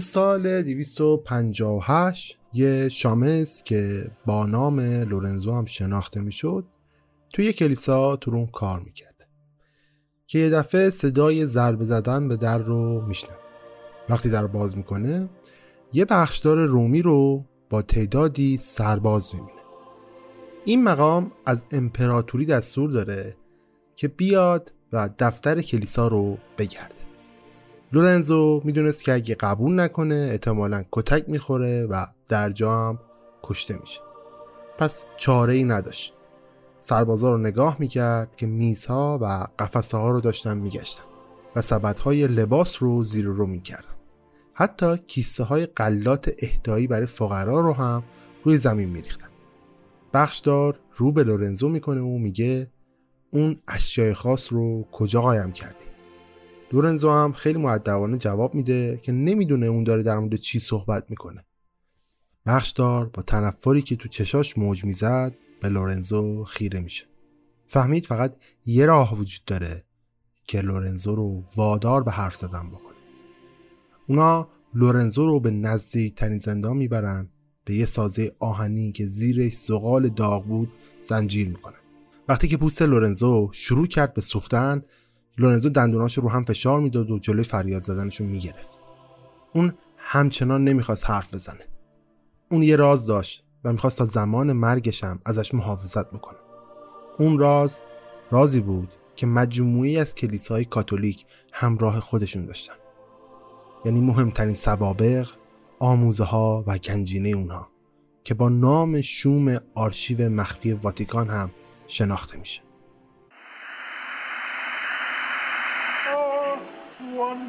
سال 258 یه شامس که با نام لورنزو هم شناخته می‌شد توی کلیسا تو روم کار می‌کرده که یه دفعه صدای ضربه زدن به در رو میشنه وقتی در باز می‌کنه یه بخشدار رومی رو با تعدادی سرباز می‌بینه. این مقام از امپراتوری دستور داره که بیاد و دفتر کلیسا رو بگرده. لورنزو می‌دونست که اگه قبول نکنه احتمالا کتک می‌خوره و در جا هم کشته میشه. پس چاره ای نداشت. سربازا رو نگاه می‌کرد که میزها و قفسه ها رو داشتن میگشتن و سبد های لباس رو زیر رو می‌کرد حتی کیسه های قلات اهدایی برای فقرا رو هم روی زمین میریختن. بخشدار رو به لورنزو می‌کنه و میگه اون اشیای خاص رو کجا قایم کردی؟ لورنزو هم خیلی معدبانه جواب میده که نمی‌دونه اون داره در مورد چی صحبت می‌کنه. بخشدار با تنفری که تو چشاش موج می‌زد به لورنزو خیره میشه. فهمید فقط یه راه وجود داره که لورنزو رو وادار به حرف زدن بکنه. اونا لورنزو رو به نزدیکترین زندان می‌برن به یه سازه آهنی که زیرش زغال داغ بود زنجیر می‌کنن. وقتی که پوست لورنزو شروع کرد به سوختن لورنزو دندوناش رو هم فشار می‌داد و جلوی فریاد زدنش رو می‌گرفت. اون همچنان نمی‌خواست حرف بزنه. اون یه راز داشت و می‌خواست تا زمان مرگشم ازش محافظت بکنه. اون راز رازی بود که مجموعی از کلیسای کاتولیک همراه خودشون داشتن. یعنی مهمترین سوابق آموزه ها و گنجینه اونها که با نام شوم آرشیو مخفی واتیکان هم شناخته میشه.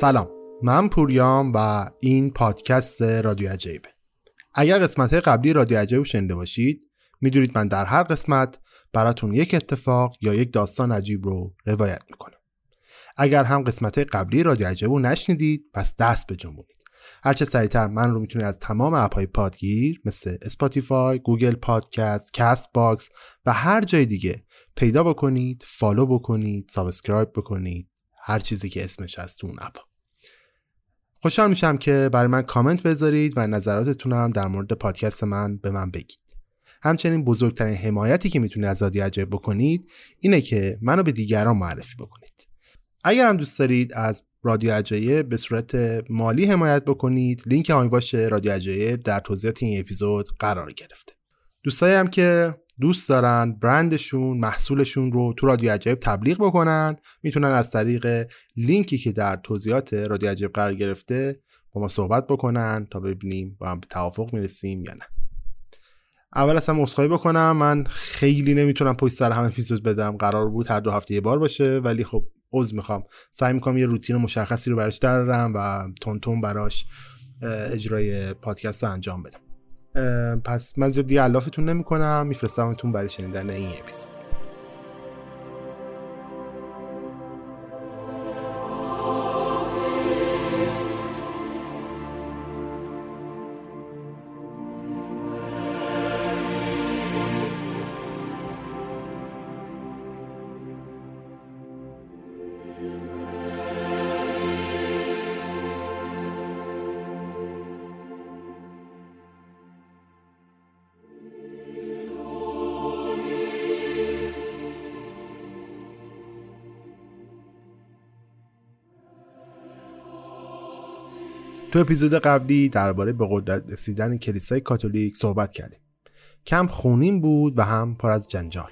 سلام. من پوریام و این پادکست رادیو عجایبه اگر قسمت قبلی رادیو عجایب شنیده باشید می‌دونید من در هر قسمت براتون یک اتفاق یا یک داستان عجیب رو روایت می‌کنم. اگر هم قسمت قبلی رادیو عجایب رو نشنیدید پس دست بجنبونید هرچه سریعتر من رو می‌تونید از تمام app های پادگیر مثل Spotify، Google Podcast، Castbox و هر جای دیگه پیدا بکنید، follow بکنید، subscribe بکنید هر چیزی که اسمش هست اون اپ خوشحال میشم که برای من کامنت بذارید و نظراتتون هم در مورد پادکست من به من بگید. همچنین بزرگترین حمایتی که می‌تونید از رادیو عجب بکنید اینه که منو به دیگران معرفی بکنید. اگر هم دوست دارید از رادیو عجایب به صورت مالی حمایت بکنید لینک آنی باشه رادیو عجایب در توضیحات این اپیزود قرار گرفته. دوستایی هم که دوست دارن برندشون محصولشون رو تو رادیو عجایب تبلیغ بکنن. می‌تونن از طریق لینکی که در توضیحات رادیو عجایب قرار گرفته با ما صحبت بکنن تا ببینیم با هم توافق می‌رسیم یا نه. اول اصلا عذرخواهی بکنم من خیلی نمی‌تونم پشت سر هم اپیزود بدم. قرار بود هر دو هفته یه بار باشه ولی خب عذر می‌خوام. سعی می‌کنم یه روتین مشخصی رو براش درارم و تون براش اجرای پادکست رو انجام بدم. پس من زیاد علافتون نمی کنم میفرستمتون برای شنیدن این اپیزود. تو اپیزود قبلی درباره به قدرت رسیدن کلیسای کاتولیک صحبت کردیم. کم خونین بود و هم پر از جنجال.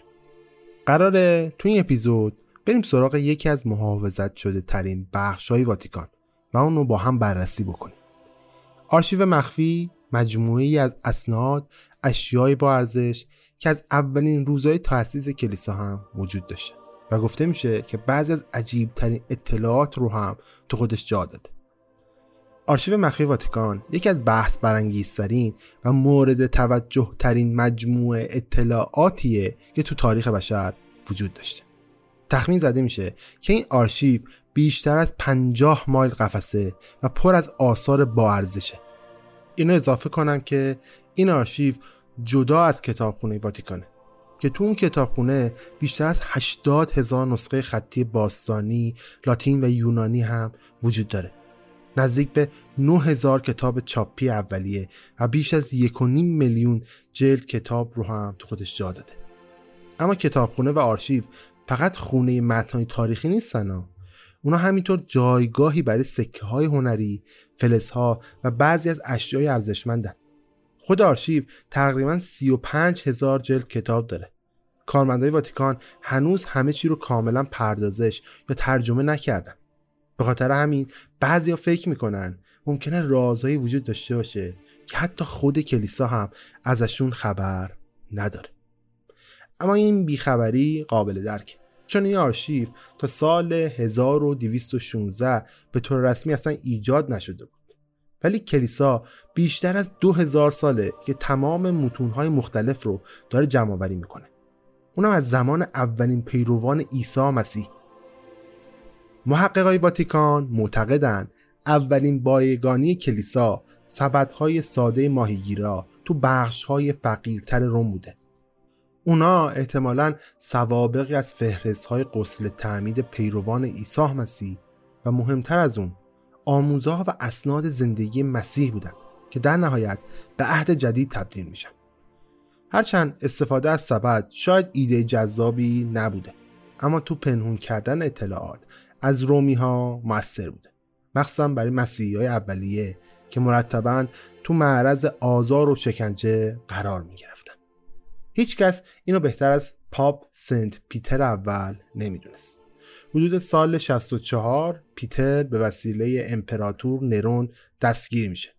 قراره تو این اپیزود بریم سراغ یکی از محافظت شده ترین بخش های واتیکان و اون رو با هم بررسی بکنیم. آرشیو مخفی مجموعی از اسناد اشیای با ارزش که از اولین روزهای تأسیس کلیسا هم وجود داشته و گفته میشه که بعضی از عجیب ترین اطلاعات رو هم تو خودش جا داده. آرشیو مخفی واتیکان یکی از بحث برانگیزترین و مورد توجه ترین مجموعه اطلاعاتیه که تو تاریخ بشر وجود داشته. تخمین زده میشه که این آرشیو بیشتر از 50 مایل قفسه و پر از آثار با ارزشه اینو اضافه کنم که این آرشیو جدا از کتابخونه واتیکانه که تو اون کتابخونه بیشتر از 80 هزار نسخه خطی باستانی، لاتین و یونانی هم وجود داره. نزدیک به 9000 کتاب چاپی اولیه و بیش از 1.5 میلیون جلد کتاب رو هم تو خودش جا داده اما کتابخونه و آرشیو فقط خونه متنای تاریخی نیستن ها. اونا همینطور جایگاهی برای سکه های هنری، فلزها و بعضی از اشیای ارزشمندن. خود آرشیو تقریبا 35 هزار جلد کتاب داره. کارمندای واتیکان هنوز همه چی رو کاملا پردازش یا ترجمه نکردن. به خاطر همین بعضیا فکر می‌کنن ممکنه رازهایی وجود داشته باشه که حتی خود کلیسا هم ازشون خبر نداره. اما این بیخبری قابل درکه. چون این آرشیو تا سال 1216 به طور رسمی اصلا ایجاد نشده بود. ولی کلیسا بیشتر از 2000 ساله که تمام متونهای مختلف رو داره جمع آوری می‌کنه. اونم از زمان اولین پیروان عیسی مسیح. محققای واتیکان معتقدند اولین بایگانی کلیسا سبدهای ساده ماهیگیرا تو بخشهای فقیرتر روم بوده. اونا احتمالا سوابقی از فهرست های قسل تعمید پیروان عیسی مسیح و مهمتر از اون آموزها و اسناد زندگی مسیح بودن که در نهایت به عهد جدید تبدیل میشن. هرچند استفاده از سبد شاید ایده جذابی نبوده اما تو پنهون کردن اطلاعات از رومی ها موثر بوده. مخصوصا برای مسیحی های اولیه که مرتبا تو معرض آزار و شکنجه قرار می گرفتن هیچکس اینو بهتر از پاپ سنت پیتر اول نمی‌دونست. حدود سال 64 پیتر به وسیله امپراتور نرون دستگیر میشه.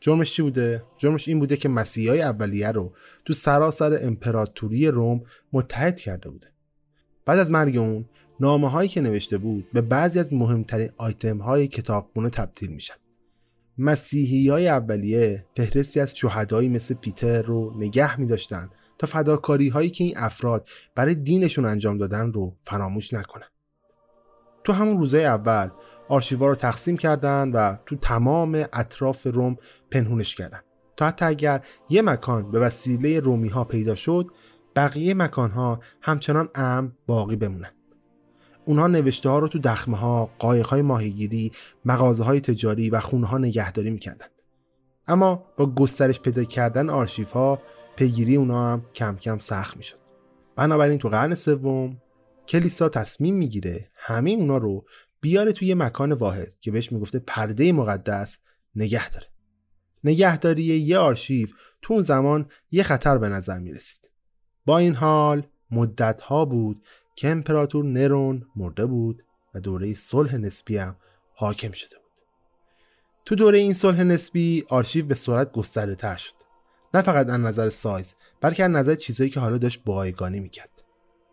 جرمش چی بوده؟ جرمش این بوده که مسیحی های اولیه رو تو سراسر امپراتوری روم متحد کرده بوده. بعد از مرگ اون نامه هایی که نوشته بود به بعضی از مهمترین آیتم های کتابخونه تبدیل میشن. مسیحی های اولیه فهرستی از شهدایی مثل پیتر رو نگه می داشتن تا فداکاری هایی که این افراد برای دینشون انجام دادن رو فراموش نکنن. تو همون روزهای اول آرشیوا رو تقسیم کردن و تو تمام اطراف روم پنهونش کردن. تا حتی اگر یه مکان به وسیله رومی ها پیدا شد بقیه مکان ها همچنان ام باقی بمونن. اونها نوشته ها رو تو دخمه ها، قایق های ماهیگیری، مغازه های تجاری و خونه ها نگهداری می‌کردن. اما با گسترش پیدا کردن آرشیف ها پیگیری اونها هم کم کم سخت می‌شد. بنابراین تو قرن سوم کلیسا تصمیم می‌گیره همه اونا رو بیاره توی یه مکان واحد که بهش می‌گفته پرده مقدس نگه داره. نگهداری یه آرشیو تو اون زمان یه خطر به نظر می‌رسید. با این حال مدت ها بود که امپراتور نرون مرده بود و دوره صلح نسبی هم حاکم شده بود. تو دوره این صلح نسبی آرشیو به سرعت گسترده تر شد. نه فقط از نظر سایز بلکه از نظر چیزهایی که حالا داشت بایگانی می‌کرد.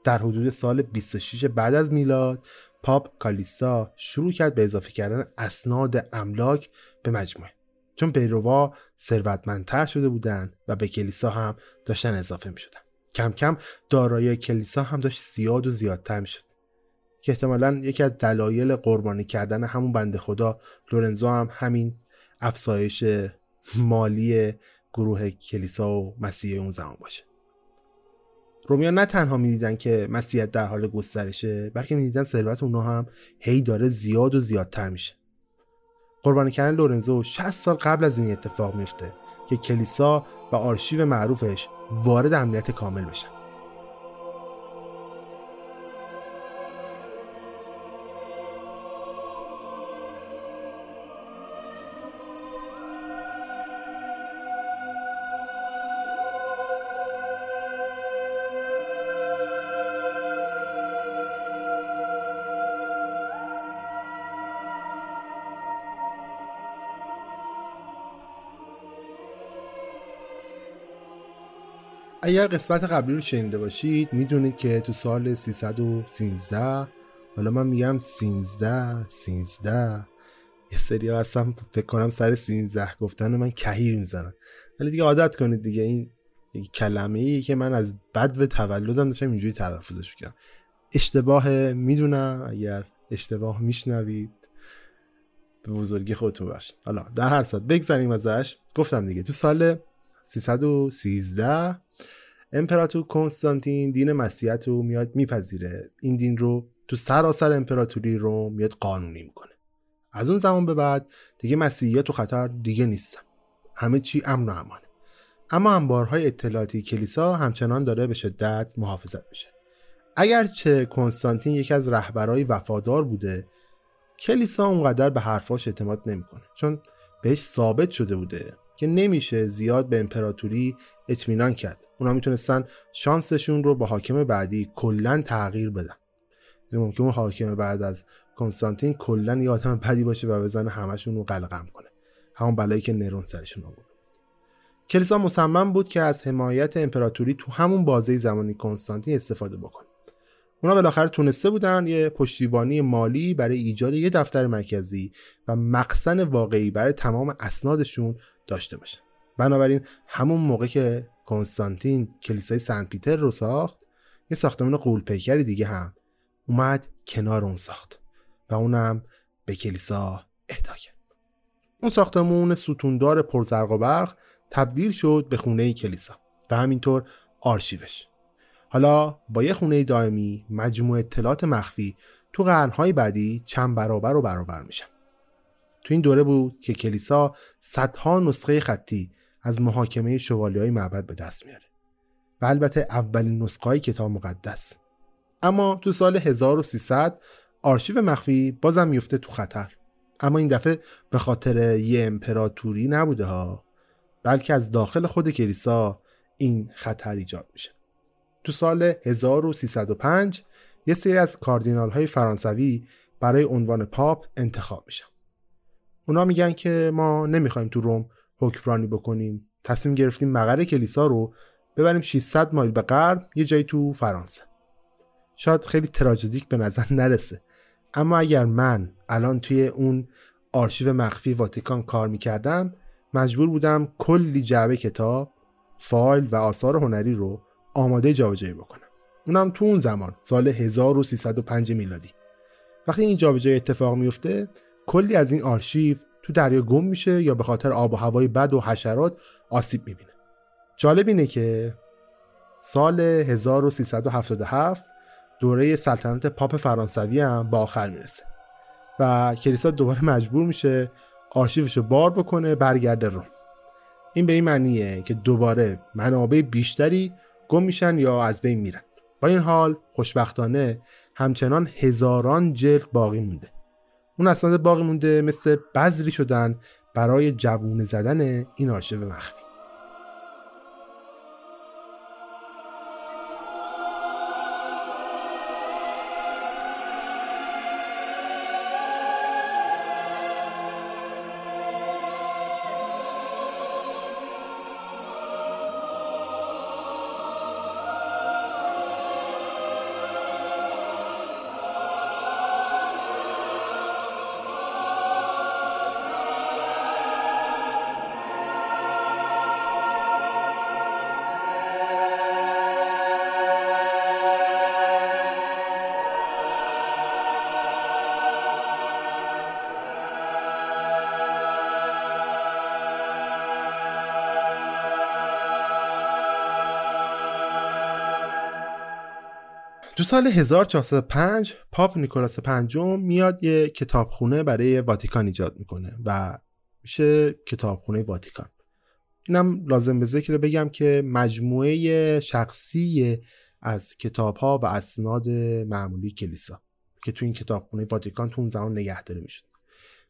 در حدود سال 26 بعد از میلاد پاپ کالیستا شروع کرد به اضافه کردن اسناد املاک به مجموعه چون پیروا ثروتمندتر شده بودند و به کلیسا هم داشتن اضافه می شدن. کم کم دارایی کلیسا هم داشت زیاد و زیادتر می شد. که احتمالا یکی از دلایل قربانی کردن همون بنده خدا لورنزو هم همین افزایش مالی گروه کلیسا و مسیح اون زمان باشه رومیا نه تنها می‌دیدن که مسیحیت در حال گسترشه بلکه می‌دیدن ثروت اونا هم هی داره زیاد و زیادتر میشه قربانی کردن لورنزو 60 سال قبل از این اتفاق میفته که کلیسا و آرشیو معروفش وارد امنیت کامل بشن. اگر قسمت قبلی رو شنیده باشید می‌دونید که تو سال 313 حالا من میگم 13 13 یه سری ها هستم فکر کنم سر 13 گفتن من کهیر می‌زنن. ولی دیگه عادت کنید دیگه این کلمه ای که من از بد به تولدم داشتم اینجوری تلفظش می‌کنم اشتباه می‌دونم اگر اشتباه میشنوید به بزرگی خودتون باشید حالا در هر صورت بگذاریم ازش. گفتم دیگه تو سال 313 امپراتور کنستانتین دین مسیحیت رو میاد میپذیره. این دین رو تو سراسر امپراتوری رو میاد قانونی می‌کنه. از اون زمان به بعد دیگه مسیحیت تو خطر دیگه نیستن. همه چی امن و امانه اما انبارهای اطلاعاتی کلیسا همچنان داره به شدت محافظت میشه. اگرچه کنستانتین یکی از رهبرای وفادار بوده کلیسا اونقدر به حرفاش اعتماد نمی‌کنه. چون بهش ثابت شده بوده که نمیشه زیاد به امپراتوری اطمینان کرد. اونا می‌تونستن شانسشون رو با حاکم بعدی کلا تغییر بدن. یعنی ممکن اون حاکم بعد از کنستانتین کلا یه آدم بدی باشه و بزنه همشون رو قلقم کنه. همون بلایی که نرون سرشون آورد کلیسا مصمم بود که از حمایت امپراتوری تو همون بازه زمانی کنستانتین استفاده بکنه. اونا بالاخره تونسته بودن یه پشتیبانی مالی برای ایجاد یه دفتر مرکزی و مقصن واقعی برای تمام اسنادشون داشته باشن. بنابراین همون موقع که کنستانتین کلیسای سنت پیتر رو ساخت. یه ساختمان قولپیکری دیگه هم اومد کنار اون ساخت و اونم به کلیسا اهدا کرد. اون ساختمون ستوندار پرزرق و برق تبدیل شد به خونه کلیسا و همینطور آرشیوش. حالا با یه خونه دائمی مجموع اطلاعات مخفی تو قرنهای بعدی چند برابر و برابر میشن تو این دوره بود که کلیسا صدها نسخه خطی از محاکمه شوالی های معبد به دست میاره و البته اولین نسخه کتاب مقدس. اما تو سال 1300 آرشیو مخفی بازم میفته تو خطر. اما این دفعه به خاطر یه امپراتوری نبوده ها بلکه از داخل خود کلیسا این خطر ایجاد میشه. تو سال 1305 یه سری از کاردینال های فرانسوی برای عنوان پاپ انتخاب میشن. اونا میگن که ما نمی‌خوایم تو روم حکمرانی بکنیم. تصمیم گرفتیم مقر کلیسا رو ببریم 600 مایل به غرب یه جایی تو فرانسه. شاید خیلی تراژدیک به نظر نرسه. اما اگر من الان توی اون آرشیو مخفی واتیکان کار می‌کردم مجبور بودم کلی جعبه کتاب فایل و آثار هنری رو آماده جابجایی بکنم. اونم تو اون زمان سال 1305 میلادی. وقتی این جابجایی اتفاق میفته کلی از این آرشیو تو دریا گم میشه یا به خاطر آب و هوای بد و حشرات آسیب می‌بینه. جالب اینه که سال 1377 دوره سلطنت پاپ فرانسوی هم با آخر می‌رسه و کلیسا دوباره مجبور میشه آرشیوش رو بار بکنه برگرده روم. این به این معنیه که دوباره منابع بیشتری گم میشن یا از بین میرن. با این حال خوشبختانه همچنان هزاران جلد باقی مونده. اون اسناد باقی مونده مثل بذری شدن برای جوونه زدن این آرشیو مخفی. تو سال 1405 پاپ نیکولاس پنجم میاد یه کتابخونه برای واتیکان ایجاد می‌کنه و میشه کتابخونه واتیکان. اینم لازم به ذکر بگم که مجموعه شخصی از کتاب ها و اسناد معمولی کلیسا که تو این کتابخونه واتیکان تو اون زمان نگهداری می‌شد.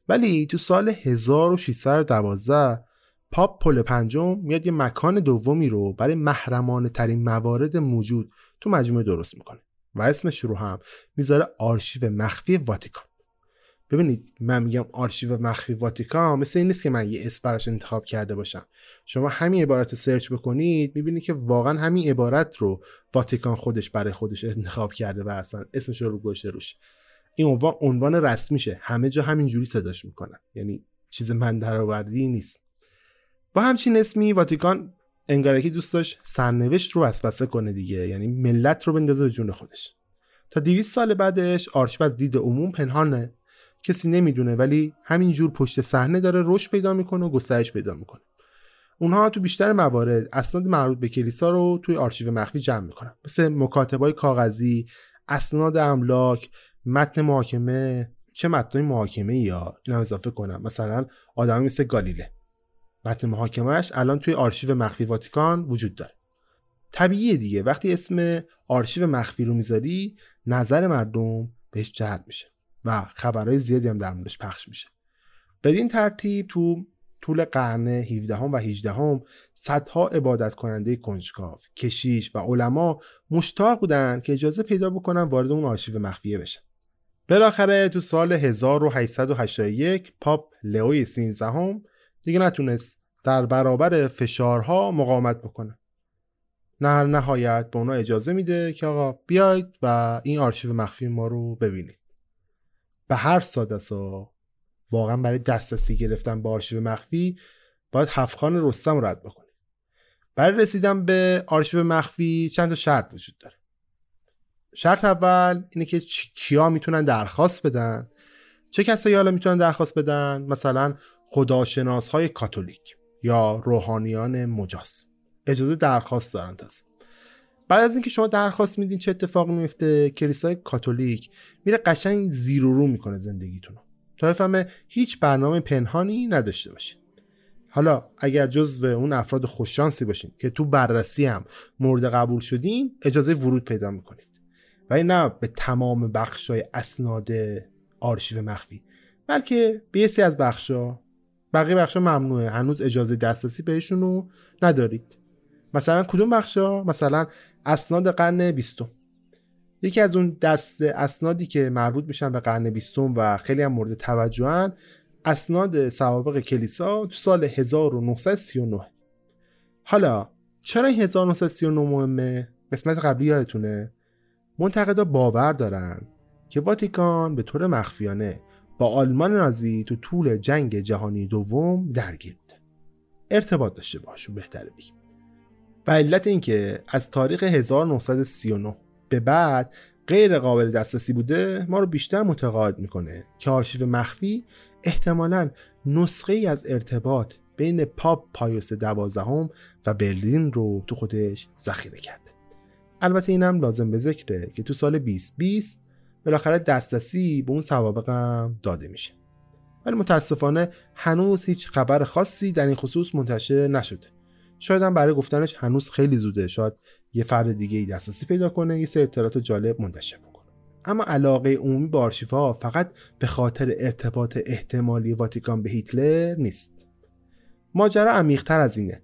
ولی تو سال 1612 پاپ پل پنجم میاد یه مکان دومی رو برای محرمانه ترین موارد موجود تو مجموعه درست می‌کنه. و اسمش رو هم می‌ذاره آرشیو مخفی واتیکان. ببینید من میگم آرشیو مخفی واتیکان مثل این نیست که من یه اسم براش انتخاب کرده باشم. شما همین عبارت سرچ بکنید می‌بینید که واقعا همین عبارت رو واتیکان خودش برای خودش انتخاب کرده و اصلا اسمش رو گذاشته روش. این عنوان عنوان رسمیشه همه جا همینجوری صداش می‌کنن. یعنی چیز من درآوردی نیست. با همچین اسمی واتیکان انگار که دوست داشت سرنوشت رو وسوسه کنه دیگه. یعنی ملت رو بندازه به جون خودش. تا 200 سال بعدش آرشیو از دید عموم پنهانه. کسی نمی‌دونه ولی همینجور پشت صحنه داره رشد پیدا می‌کنه و گسترش پیدا می‌کنه. اونها تو بیشتر موارد اسناد مربوط به کلیسا رو توی آرشیو مخفی جمع می‌کنن. مثل مکاتبای کاغذی اسناد املاک متن محاکمه. چه متن محاکمه یا؟ اینا اضافه کنم. مثلا آدمی مثل گالیله. متن محاکمهش الان توی آرشیو مخفی واتیکان وجود داره. طبیعیه دیگه. وقتی اسم آرشیو مخفی رو می‌ذاری نظر مردم بهش جلب میشه و خبرهای زیادی هم در موردش پخش میشه. بدین ترتیب تو طول قرن 17 و 18 هم صدها عبادت کننده کنجکاو، کشیش و علما مشتاق بودن که اجازه پیدا بکنن وارد اون آرشیو مخفیه بشن. بالاخره تو سال 1881 پاپ لئوی 13 هم دیگه نتونست در برابر فشارها مقاومت بکنه. در نهایت به اونا اجازه میده که آقا بیاید و این آرشیو مخفی ما رو ببینید. به همین سادگیا واقعا برای دسترسی گرفتن به آرشیو مخفی باید هفت‌خان رستم رد بکنید برای رسیدن به آرشیو مخفی چند تا شرط وجود داره شرط اول اینه که کیا می‌تونن درخواست بدن چه کسایی حالا می‌تونن درخواست بدن مثلا خداشناس های کاتولیک یا روحانیان مجاز. اجازه درخواست دارن تازه. بعد از اینکه شما درخواست میدین چه اتفاقی میفته کلیسای کاتولیک میره قشنگ زیر و رو می‌کنه زندگیتون تا بفهمه هیچ برنامه پنهانی نداشته باشید حالا اگر جزو اون افراد خوششانسی باشین که تو بررسی هم مورد قبول شدین اجازه ورود پیدا می‌کنید. ولی نه به تمام بخشای اسناد آرشیو مخفی بلکه به یه از بخشا بقیه بخشا ممنوعه. هنوز اجازه دسترسی بهشون رو ندارید. مثلا کدوم بخشا مثلا اسناد قرن بیستم. یکی از اون دست اسنادی که مربوط میشن به قرن بیستم و خیلی هم مورد توجهن اسناد سوابق کلیسا تو سال 1939 حالا چرا 1939 مهمه؟ قسمت قبلی یادتونه؟ منتقدا باور دارن که واتیکان به طور مخفیانه با آلمان نازی تو طول جنگ جهانی دوم درگیر بوده. ارتباط داشته باشون بهتره بگیم. و علت اینکه از تاریخ 1939 به بعد غیر قابل دسترسی بوده ما رو بیشتر متقاعد می‌کنه که آرشیو مخفی احتمالا نسخه ای از ارتباط بین پاپ پایوس دوازدهم و برلین رو تو خودش ذخیره کرده. البته اینم لازم به ذکره که تو سال 2020 بالاخره دسترسی به اون سوابق هم داده میشه. ولی متاسفانه هنوز هیچ خبر خاصی در این خصوص منتشر نشده. شاید هم برای گفتنش هنوز خیلی زوده. شاید یه فرد دیگه ای دسترسی پیدا کنه یه سری اطلاعات جالب منتشر بکنه. اما علاقه عمومی به آرشیفها فقط به خاطر ارتباط احتمالی واتیکان به هیتلر نیست. ماجرا عمیقتر از اینه.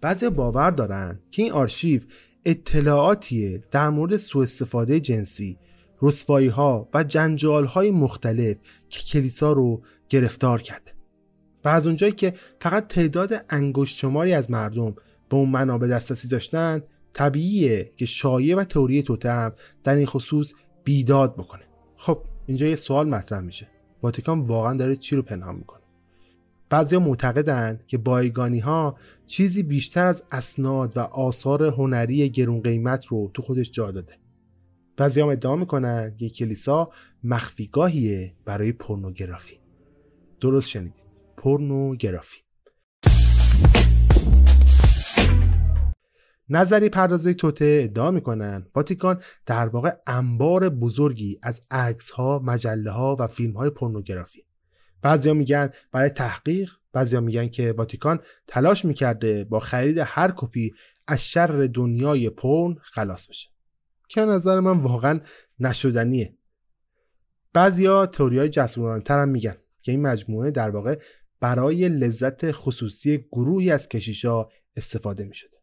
بعضی باور دارن که این آرشیو اطلاعاتیه در مورد سوء استفاده جنسی رسوایی ها و جنجال های مختلف که کلیسا رو گرفتار کرده. و از اونجایی که فقط تعداد انگشت شماری از مردم به اون منابع دسترسی داشتن طبیعیه که شایعه و تئوری توتم در این خصوص بیداد بکنه. خب اینجا یه سوال مطرح میشه. واتیکان واقعا داره چی رو پنهان می‌کنه؟ بعضی معتقدن که بایگانی ها چیزی بیشتر از اسناد و آثار هنری گرون قیمت رو تو خودش جا داده. بعضی هم ادعا می‌کنن که کلیسا مخفیگاهیه برای پورنوگرافی. درست شنیدید. پورنوگرافی. نظری پردازه توته ادعا می‌کنن. واتیکان در واقع انبار بزرگی از عکس ها، مجله ها و فیلم های پورنوگرافی. بعضیا میگن برای تحقیق بعضیا میگن که واتیکان تلاش می‌کرده با خرید هر کپی از شر دنیای پورن خلاص بشه. که نظر من واقعا نشدنیه. بعضیا تئوری های جسورانه هم میگن که این مجموعه در واقع برای لذت خصوصی گروهی از کشیشا استفاده می‌شده.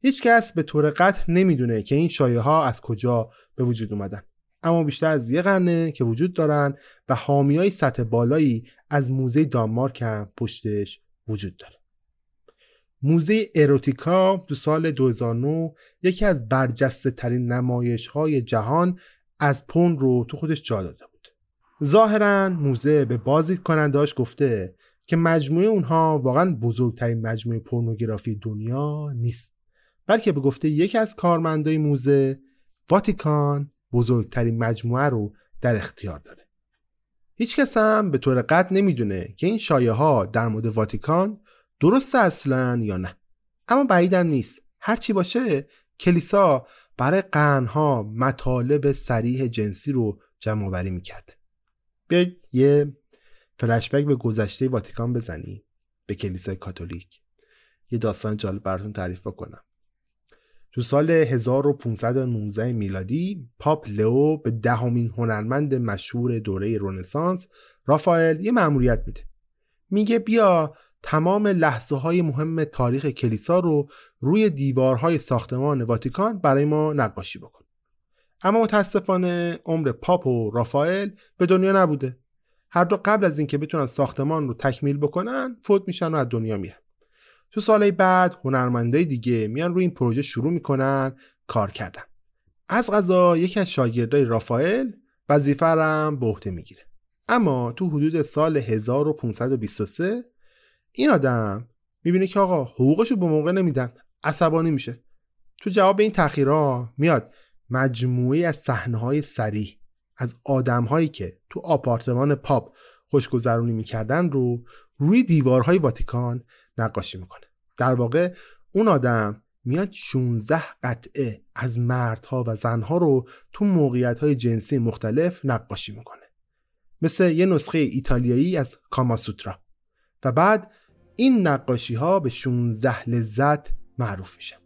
هیچ کس به طور قطع نمی‌دونه که این شایعه ها از کجا به وجود اومدن. اما بیشتر از یه قرنه که وجود دارن و حامی های سطح بالایی از موزه دانمارک هم پشتش وجود داره. موزه اروتیکا تو سال 2009 یکی از برجسته ترین نمایش های جهان از پون رو تو خودش جا داده بود. ظاهرا موزه به بازدید کننداش گفته که مجموعه اونها واقعا بزرگترین مجموعه پورنوگرافی دنیا نیست بلکه به گفته یکی از کارمندای موزه واتیکان بزرگترین مجموعه رو در اختیار داره. هیچ کس هم به طور قطع نمی‌دونه که این شایعه ها در مورد واتیکان درست اصلا یا نه؟ اما بعیدم نیست. هرچی باشه کلیسا برای قرنها مطالب سریح جنسی رو جمع آوری می‌کرده بیاید یه فلشبک به گذشته واتیکان بزنی به کلیسای کاتولیک. یه داستان جالب براتون تعریف بکنم. تو سال 1519 میلادی پاپ لئو به دهمین هنرمند مشهور دوره رونسانس رافائل یه مأموریت میده. میگه بیا تمام لحظه های مهم تاریخ کلیسا رو روی دیوارهای ساختمان واتیکان برای ما نقاشی بکن. اما متاسفانه عمر پاپ و رافائل به دنیا نبوده. هر دو قبل از اینکه بتونن ساختمان رو تکمیل بکنن فوت میشن و از دنیا میرن. تو سالهای بعد هنرمندای دیگه میان روی این پروژه شروع می‌کنن کار کردن. از غذا یکی از شاگردای رافائل وظیفه به عهده می‌گیره. اما تو حدود سال 1523 این آدم می‌بینه که آقا حقوقشو به موقع نمیدن عصبانی میشه. تو جواب این تاخیرها میاد مجموعه از صحنه‌های سریح از آدمهایی که تو آپارتمان پاپ خوشگذرونی می‌کردن رو روی دیوارهای واتیکان نقاشی می‌کنه. در واقع اون آدم میاد 16 قطعه از مردها و زنها رو تو موقعیت های جنسی مختلف نقاشی می‌کنه. مثل یه نسخه ایتالیایی از کاماسوترا و بعد این نقاشی ها به 16 لذت معروف میشه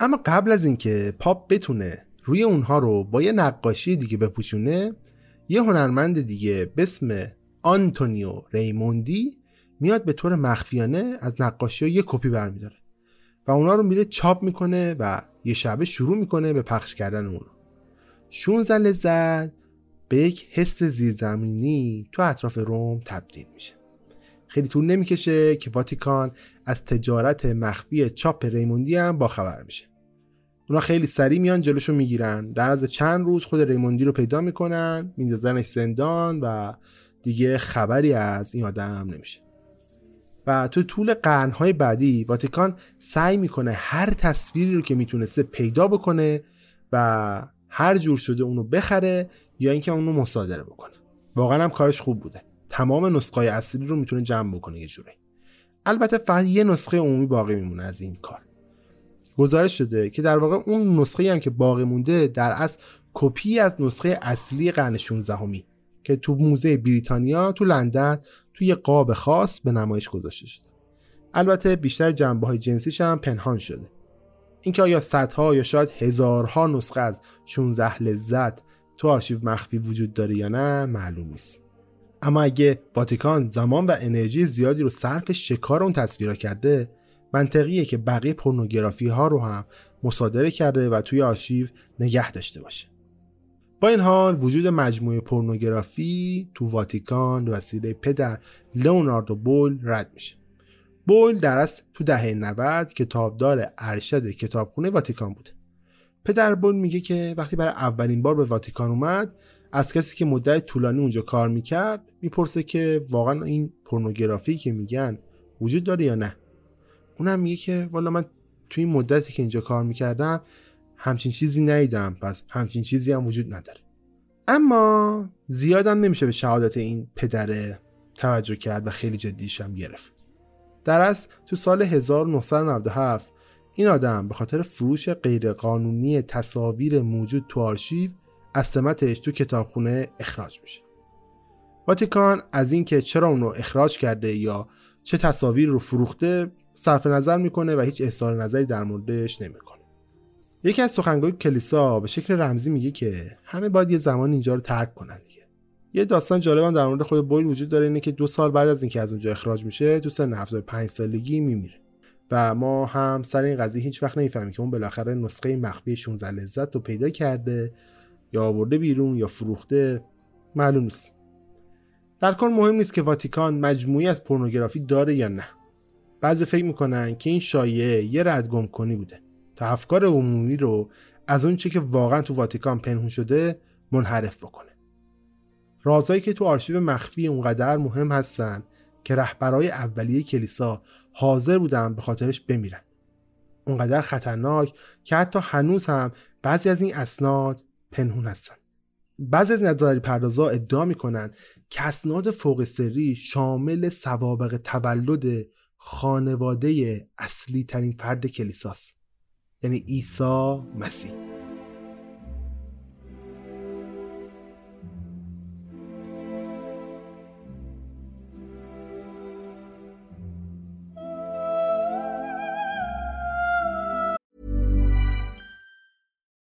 اما قبل از اینکه پاپ بتونه روی اونها رو با یه نقاشی دیگه بپوشونه یه هنرمند دیگه به اسم آنتونیو ریموندی میاد به طور مخفیانه از نقاشی ها یه کپی برمیداره و اونا رو میره چاپ می‌کنه و یه شبه شروع می‌کنه به پخش کردن اون 16 لذت به یک حس زیرزمینی تو اطراف روم تبدیل میشه. خیلی طول نمی‌کشه که واتیکان از تجارت مخفی چاپ ریموندی هم باخبر میشه. اونا خیلی سریع میان جلوشو می‌گیرن. در از چند روز خود ریموندی رو پیدا می‌کنن میندازنش زندان و دیگه خبری از این آدم نمیشه. و تو طول قرنهای بعدی واتیکان سعی می‌کنه هر تصویری رو که می‌تونسته پیدا بکنه و هر جور شده اونو بخره یا اینکه اونو مصادره بکنه. واقعا هم کارش خوب بوده. تمام نسخه اصلی رو می‌تونه جمع بکنه یه جوری البته فقط یه نسخه عمومی باقی میمونه از این کار. گزارش شده که در واقع اون نسخه هم که باقی مونده در اصل کپی از نسخه اصلی قرن 16 همی که تو موزه بریتانیا تو لندن تو یه قاب خاص به نمایش گذاشته شده. البته بیشتر جنبه های جنسیش هم پنهان شده. اینکه آیا صدها یا شاید هزارها نسخه از 16 لذت تو آرشیو مخفی وجود داره یا نه معلوم نیست. اما اگه واتیکان زمان و انرژی زیادی رو صرف شکار اون تصویرها کرده منطقیه که بقیه پورنوگرافی ها رو هم مصادره کرده و توی آرشیو نگه داشته باشه. با این حال وجود مجموعه پورنوگرافی تو واتیکان وسیله پدر لئوناردو بول رد میشه. بول در از تو دهه 90 کتابدار ارشد کتابخونه واتیکان بود پدر بول میگه که وقتی برای اولین بار به واتیکان اومد از کسی که مدت طولانی اونجا کار می‌کرد می‌پرسه که واقعا این پورنوگرافی که میگن وجود داره یا نه. اونم میگه که والا من تو این مدتی که اینجا کار می‌کردم همچین چیزی ندیدم پس همچین چیزی هم وجود نداره. اما زیادم نمیشه به شهادت این پدر توجه کرد و خیلی جدیش هم گرفت. در از تو سال 1997 این آدم به خاطر فروش غیرقانونی تصاویر موجود تو آرشیو از سمتش تو کتابخونه اخراج میشه. واتیکان از اینکه چرا اونو اخراج کرده یا چه تصاویر رو فروخته صرف نظر می‌کنه و هیچ اظهار نظری در موردش نمی‌کنه. یکی از سخنگوی کلیسا به شکل رمزی میگه که همه باید یه زمان اینجا رو ترک کنن دیگه. یه داستان جالب در مورد خود بویل وجود داره اینه که دو سال بعد از اینکه از اونجا اخراج میشه تو سن 75 سالگی میمیره. و ما هم سر این قضیه هیچ وقت نمی‌فهمیم که اون بالاخره نسخه مخفی 16 لذت رو پیدا کرده یا آورده بیرون یا فروخته معلوم نیست. در کل مهم نیست که واتیکان مجموعی از پورنوگرافی داره یا نه. بعضی فکر می‌کنن که این شایعه یه ردگم کنی بوده تا افکار عمومی رو از اون چی که واقعا تو واتیکان پنهون شده منحرف بکنه. رازهایی که تو آرشیو مخفی اونقدر مهم هستن که رهبرای اولیه کلیسا حاضر بودن به خاطرش بمیرن. اونقدر خطرناک که حتی هنوز هم بعضی از این اسناد پنهون هستن. بعضی از نظری پردازا ادعا می‌کنن که اسناد فوق سری شامل سوابق تولد خانواده اصلی ترین فرد کلیساست. یعنی عیسی مسیح.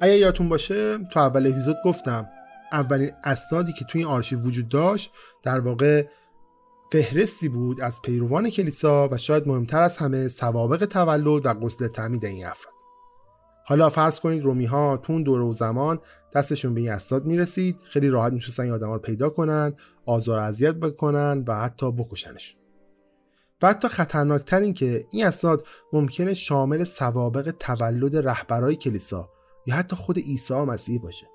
اگه یادتون باشه تو اول اپیزود گفتم اولین اسنادی که توی این آرشیو وجود داشت در واقع فهرستی بود از پیروان کلیسا و شاید مهمتر از همه سوابق تولد و غسل تعمید این افراد. حالا فرض کنید رومی ها اون دوره و زمان دستشون به این اسناد می‌رسید خیلی راحت می‌تونستن این آدم رو پیدا کنن آزار اذیت بکنن و حتی بکشنشون. و حتی خطرناکتر این که این اسناد ممکنه شامل سوابق تولد رهبرای کلیسا یا حتی خود عیسی مسیح باشه.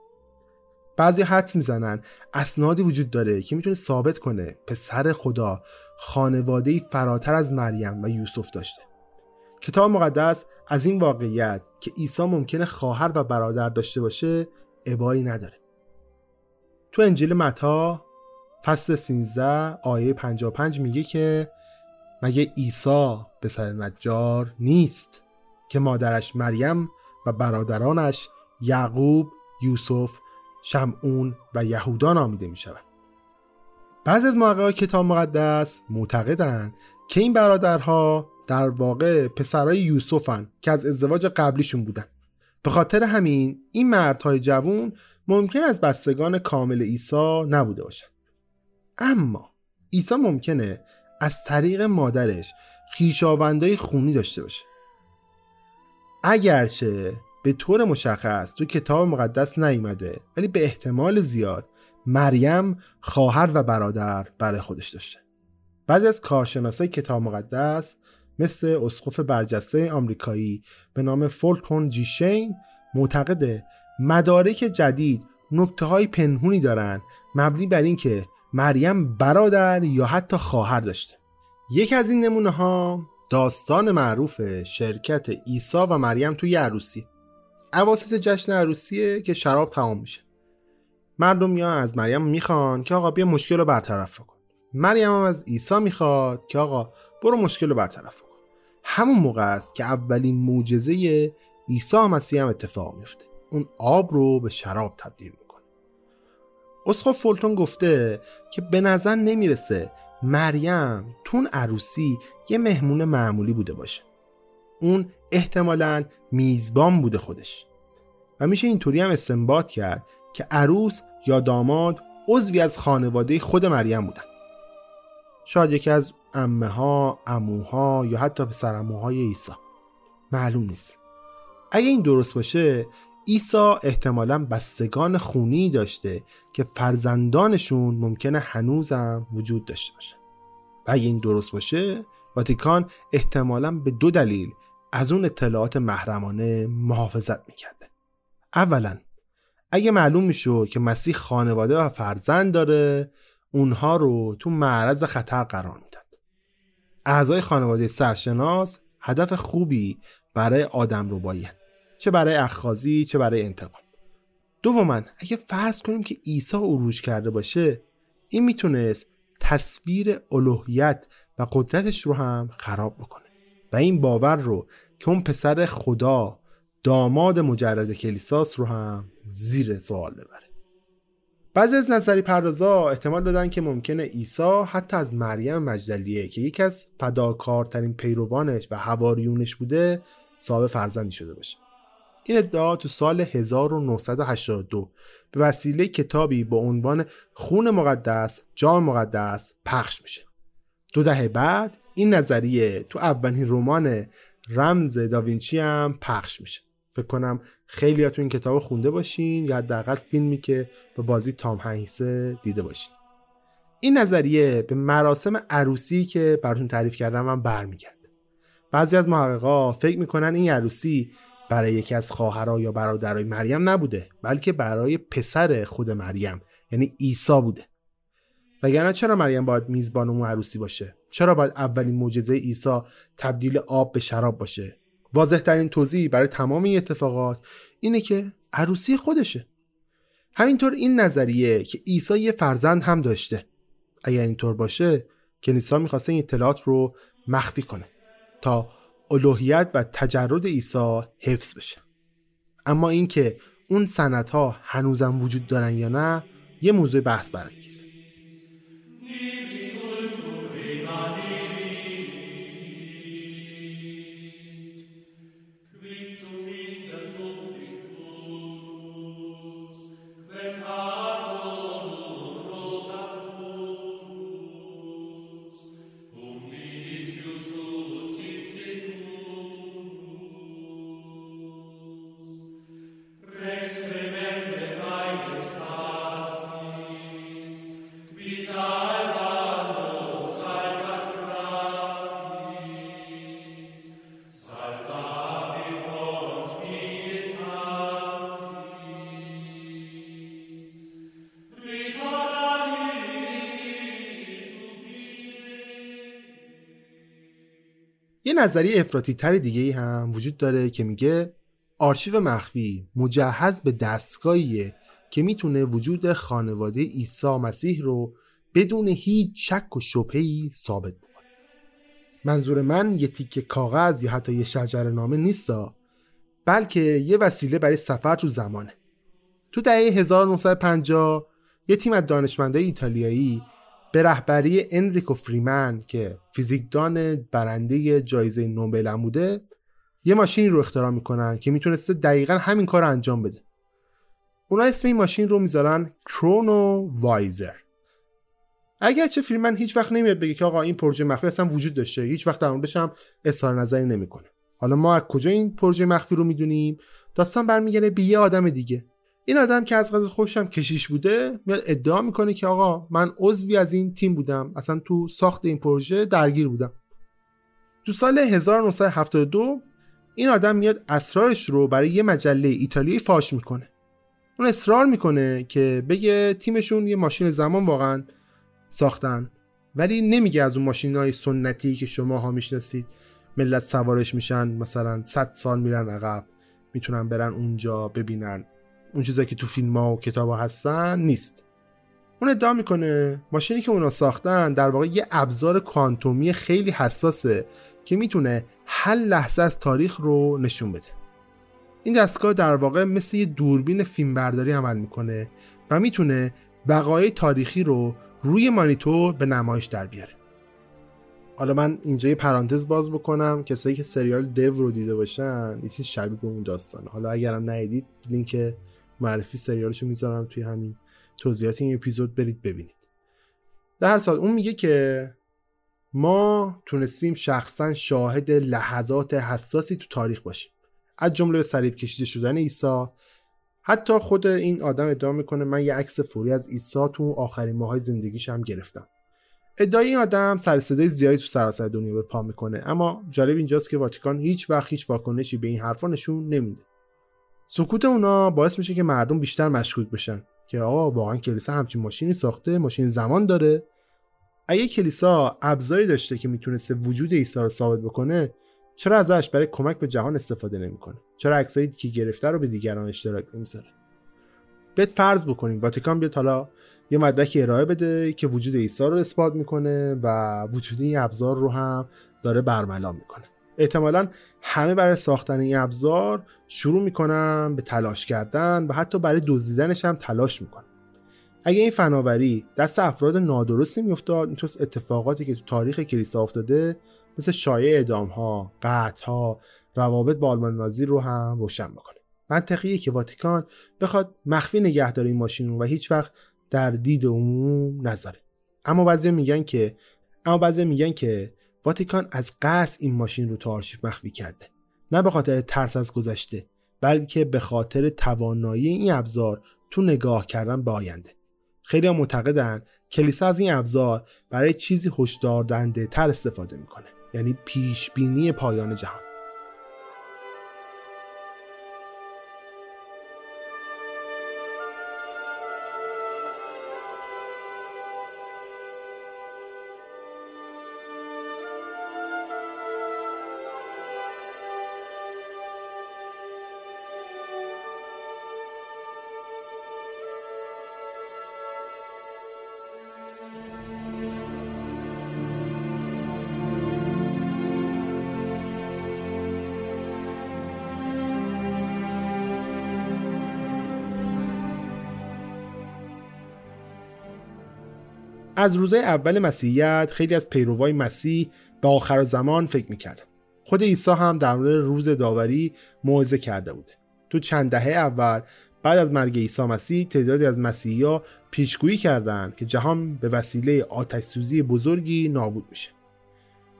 بعضی حدس می‌زنن اسنادی وجود داره که می‌تونه ثابت کنه پسر خدا خانواده فراتر از مریم و یوسف داشته. کتاب مقدس از این واقعیت که عیسی ممکنه خواهر و برادر داشته باشه ابایی نداره. تو انجیل متا فصل 13 آیه 55 میگه که مگه عیسی پسر نجار نیست که مادرش مریم و برادرانش یعقوب، یوسف، شمعون و یهودا نامیده می شود. بعض از محققای کتاب مقدس معتقدند که این برادرها در واقع پسرای یوسفن که از ازدواج قبلیشون بودن. به خاطر همین این مردهای جوون ممکن از بستگان کامل عیسی نبوده باشند. اما عیسی ممکنه از طریق مادرش خیشاوندای خونی داشته باشه. اگرچه به طور مشخص تو کتاب مقدس نیومده ولی به احتمال زیاد مریم خواهر و برادر برای خودش داشته. بعضی از کارشناسای کتاب مقدس مثل اسقف برجسته آمریکایی به نام فولکون جیشین معتقد مدارک جدید نکته های پنهونی دارن مبنی بر اینکه مریم برادر یا حتی خواهر داشته. یکی از این نمونه ها داستان معروف شرکت عیسی و مریم توی عروسی. عواسط جشن عروسیه که شراب تمام میشه. مردم میان از مریم می‌خوان که آقا بیا مشکل رو برطرف کن. مریم هم از عیسی می‌خواد که آقا برو مشکل رو برطرف کن. همون موقع است که اولین معجزه عیسی مسیح هم اتفاق میفته. اون آب رو به شراب تبدیل می‌کنه. اسقف فولتون گفته که به نظر نمی‌رسه مریم تون عروسی یه مهمون معمولی بوده باشه. اون احتمالا میزبان بوده خودش. و میشه اینطوری هم استنباط کرد که عروس یا داماد عضوی از خانواده خود مریم بودن. شاید یکی از امه ها، اموها یا حتی پسرموهای عیسی. معلوم نیست. اگه این درست باشه عیسی احتمالا بستگان خونی داشته که فرزندانشون ممکنه هنوزم وجود داشته باشه. و اگه این درست باشه واتیکان احتمالا به دو دلیل از اون اطلاعات محرمانه محافظت می‌کرده. اولا اگه معلوم می‌شد که مسیح خانواده و فرزند داره اونها رو تو معرض خطر قرار می‌داد. اعضای خانواده سرشناس هدف خوبی برای آدم رو باید چه برای اخخازی چه برای انتقام. دوما اگه فرض کنیم که عیسی عروج کرده باشه این می‌تونست تصویر الوهیت و قدرتش رو هم خراب بکنه. و این باور رو که اون پسر خدا داماد مجرد کلیساس رو هم زیر سوال ببره. بعضی از نظری پردازا احتمال دادن که ممکنه عیسی حتی از مریم مجدلیه که یکی از فداکارترین پیروانش و هواریونش بوده صاحب فرزندی شده باشه. این ادعا تو سال 1982 به وسیله کتابی با عنوان خون مقدس جام مقدس پخش میشه. دو دهه بعد این نظریه تو اولین رمان رمز داوینچی هم پخش میشه. فکر کنم خیلی تو این کتاب خونده باشین یا حداقل فیلمی که به بازی تام هنگسه دیده باشین. این نظریه به مراسم عروسی که براتون تعریف کردم هم برمیگرده. بعضی از محققا فکر می‌کنن این عروسی برای یکی از خواهرها یا برادرای مریم نبوده بلکه برای پسر خود مریم یعنی عیسی بوده. وگرنه چرا مریم باید میزبان اون عروسی باشه؟ چرا باید اولین معجزه عیسی تبدیل آب به شراب باشه؟ واضح ترین توضیح برای تمام این اتفاقات اینه که عروسی خودشه. همینطور این نظریه که عیسی یه فرزند هم داشته. اگر اینطور باشه کلیسا می‌خواسته این اطلاعات رو مخفی کنه تا الوهیت و تجرد عیسی حفظ بشه. اما اینکه اون سنت هنوزم وجود دارن یا نه یه موضوع بحث برانگیزه. نظریه افراطی تر دیگه ای هم وجود داره که میگه آرشیو مخفی مجهز به دستگاهیه که می‌تونه وجود خانواده عیسی مسیح رو بدون هیچ شک و شبهی ثابت بکنه. منظور من یه تیکه کاغذ یا حتی یه شجر نامه نیستا بلکه یه وسیله برای سفر تو زمانه. تو دهه 1950 یه تیم از دانشمندای ایتالیایی به رهبری انریکو فریمن که فیزیکدان برنده جایزه نوبل هم بوده یه ماشینی رو اختراع می‌کنن که می‌تونسته دقیقا همین کار رو انجام بده. اونا اسم این ماشین رو می‌ذارن کرونو وایزر. اگرچه فریمن هیچ وقت نمیاد بگه که آقا این پروژه مخفی اصلا وجود داشته هیچ وقت در موردش هم اظهار نظری نمی‌کنه. حالا ما از کجا این پروژه مخفی رو می‌دونیم؟ داستان برمیگرده به یه آدم دیگه. این آدم که از قضا خوشم کشیش بوده میاد ادعا می‌کنه که آقا من عضوی از این تیم بودم. اصلا تو ساخت این پروژه درگیر بودم. تو سال 1972 این آدم میاد اسرارش رو برای یه مجله ایتالیایی فاش می‌کنه. اون اصرار می‌کنه که بگه تیمشون یه ماشین زمان واقعا ساختن. ولی نمیگه از اون ماشین های سنتی که شما ها می‌شناسید. ملت سوارش میشن مثلا 100 سال میرن عقب. می‌تونن برن اونجا ببینن. اون چیزایی که تو فیلم ها و کتاب ها هستن نیست. اون ادعا می‌کنه ماشینی که اونا ساختن در واقع یه ابزار کوانتومی خیلی حساسه که می‌تونه هر لحظه از تاریخ رو نشون بده. این دستگاه در واقع مثل یه دوربین فیلمبرداری عمل می‌کنه و می‌تونه بقای تاریخی رو روی مانیتور به نمایش در بیاره. حالا من اینجا یه پرانتز باز بکنم. کسایی که سریال دو رو دیده باشن یه چیز شبیه به اون داستانه. حالا اگرم ندیدید لینک معرفی سریالشو می‌ذارم توی همین توضیحات این اپیزود برید ببینید. در هر سال اون میگه که ما تونستیم شخصا شاهد لحظات حساسی تو تاریخ باشیم. از جمله به صلیب کشیده شدن عیسی. حتی خود این آدم ادعا می‌کنه من یه عکس فوری از عیسی تو آخرین ماهای زندگیش هم گرفتم. ادعای این آدم سر صدای زیادی تو سراسر دنیا به پا می‌کنه اما جالب اینجاست که واتیکان هیچ وقت هیچ واکنشی به این حرفا نشون نمیده. سکوت اونا باعث میشه که مردم بیشتر مشکوک بشن که آقا واقعا کلیسا همچین ماشینی ساخته ماشین زمان داره. اگه کلیسا ابزاری داشته که می‌تونسته وجود عیسی رو ثابت بکنه چرا ازش برای کمک به جهان استفاده نمی‌کنه؟ چرا عکسایی که گرفته رو به دیگران اشتراک نمی‌ذاره؟ بهت فرض بکنیم واتیکان بیاد حالا یه مدرکی ارائه بده که وجود عیسی رو اثبات می‌کنه و وجود این ابزار رو هم داره برملا می‌کنه. احتمالا همه برای ساختن این ابزار شروع می‌کنن به تلاش کردن و حتی برای دزدیدنش هم تلاش می‌کنن. اگه این فناوری دست افراد نادرستی میافتاد می‌تونست اتفاقاتی که تو تاریخ کلیسا افتاده مثل شایع اعدام ها قطع ها روابط با آلمان نازی رو هم روشن بکنه منطقیه که واتیکان بخواد مخفی نگه داره این ماشین و هیچ وقت در دید عموم نذاره. اما بعضی میگن که اما بعضی میگن که واتیکان از قصد این ماشین رو تو آرشیو مخفی کرده. نه به خاطر ترس از گذشته بلکه به خاطر توانایی این ابزار تو نگاه کردن به آینده. خیلی معتقدن کلیسا از این ابزار برای چیزی هشدار تر استفاده می‌کنه یعنی پیش بینی پایان جهان. از روزهای اول مسیحیت خیلی از پیروای مسیح به آخر زمان فکر می‌کردن خود عیسی هم در مورد روز داوری موعظه کرده بوده تو چند دهه اول بعد از مرگ عیسی مسیح تعدادی از مسیحیا پیشگویی کردند که جهان به وسیله آتش سوزی بزرگی نابود میشه.